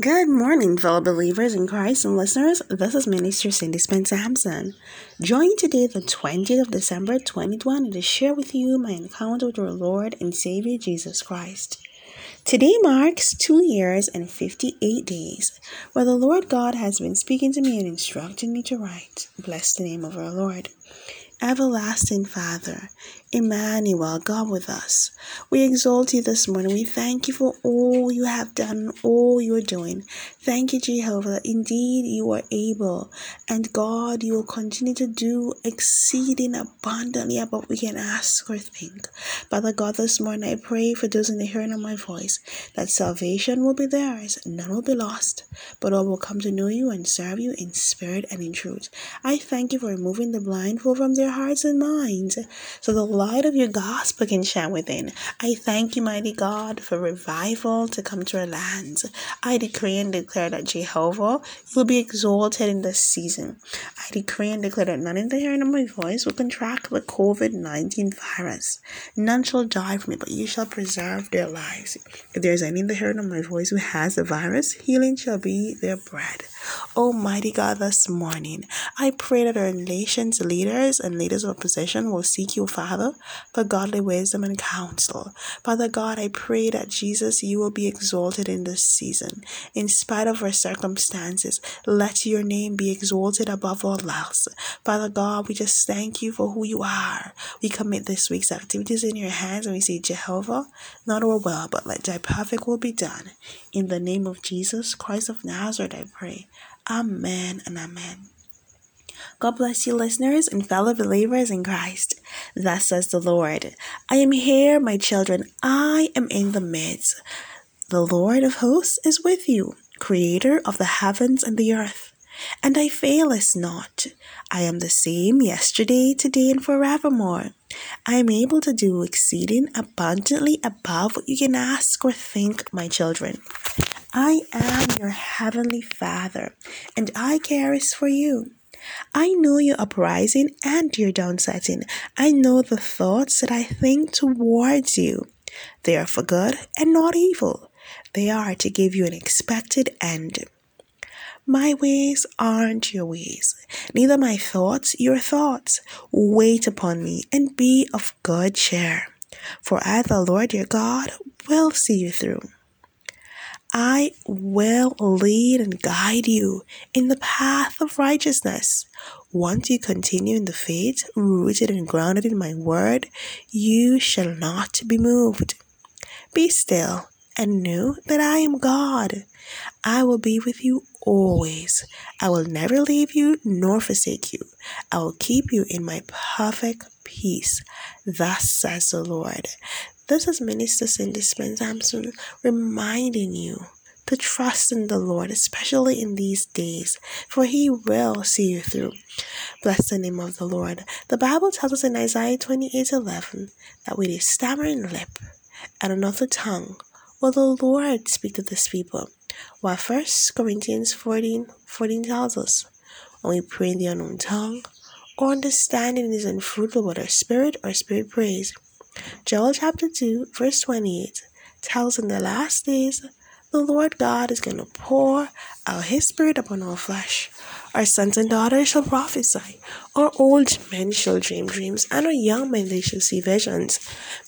Good morning, fellow believers in Christ and listeners. This is Minister Cindy Spence Sampson. Join today, the 20th of December 2020, to share with you my encounter with our Lord and Savior Jesus Christ. Today marks two years and 58 days where the Lord God has been speaking to me and instructing me to write. Bless the name of our Lord. Everlasting Father, Emmanuel, God with us. We exalt you this morning. We thank you for all you have done, all you are doing. Thank you, Jehovah, that indeed you are able. And God, you will continue to do exceeding abundantly above we can ask or think. Father God, this morning I pray for those in the hearing of my voice that salvation will be theirs, none will be lost, but all will come to know you and serve you in spirit and in truth. I thank you for removing the blindfold from their hearts and minds so the light of your gospel can shine within. I thank you, mighty God, for revival to come to our lands. I decree and declare that Jehovah will be exalted in this season. I decree and declare that none in the hearing of my voice will contract the COVID 19 virus. None shall die from it, but you shall preserve their lives. If there is any in the hearing of my voice who has the virus, healing shall be their bread. Almighty God, this morning, I pray that our nation's leaders and leaders of opposition will seek you, Father, for godly wisdom and counsel. Father God, I pray that Jesus, you will be exalted in this season. In spite of our circumstances, let your name be exalted above all else. Father God, we just thank you for who you are. We commit this week's activities in your hands and we say, Jehovah, not our will, but let thy perfect will be done. In the name of Jesus Christ of Nazareth, I pray. Amen and amen. God bless you, listeners and fellow believers in Christ. Thus says the Lord I am here, my children. I am in the midst. The Lord of hosts is with you, creator of the heavens and the earth. And I fail us not. I am the same yesterday, today, and forevermore. I am able to do exceeding abundantly above what you can ask or think, my children. I am your heavenly Father, and I care is for you. I know your uprising and your downsetting. I know the thoughts that I think towards you. They are for good and not evil. They are to give you an expected end. My ways aren't your ways, neither my thoughts your thoughts. Wait upon me and be of good cheer, for I, the Lord your God, will see you through. I will lead and guide you in the path of righteousness. Once you continue in the faith, rooted and grounded in my word, you shall not be moved. Be still and know that I am God. I will be with you always. I will never leave you nor forsake you. I will keep you in my perfect peace. Thus says the Lord. This is Minister Cindy Spence Sampson reminding you to trust in the Lord, especially in these days, for He will see you through. Bless the name of the Lord. The Bible tells us in Isaiah 28 11 that with a stammering lip and another tongue will the Lord speak to this people. While 1 Corinthians 14 14 tells us, when we pray in the unknown tongue, or understanding is unfruitful our spirit or spirit praise. Joel chapter 2, verse 28 tells in the last days, the Lord God is going to pour out His Spirit upon all flesh. Our sons and daughters shall prophesy, our old men shall dream dreams, and our young men they shall see visions.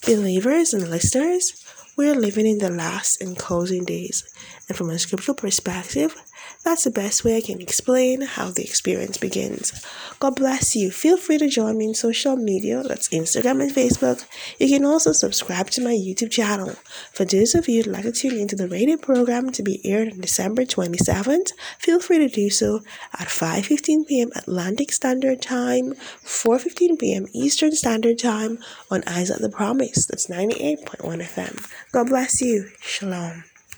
Believers and listeners, we are living in the last and closing days, and from a scriptural perspective, that's the best way I can explain how the experience begins. God bless you. Feel free to join me in social media, that's Instagram and Facebook. You can also subscribe to my YouTube channel. For those of you who'd like to tune into the radio program to be aired on December 27th, feel free to do so at 5:15 p.m. Atlantic Standard Time, 4:15 p.m. Eastern Standard Time on Eyes at the Promise. That's 98.1 FM. God bless you. Shalom.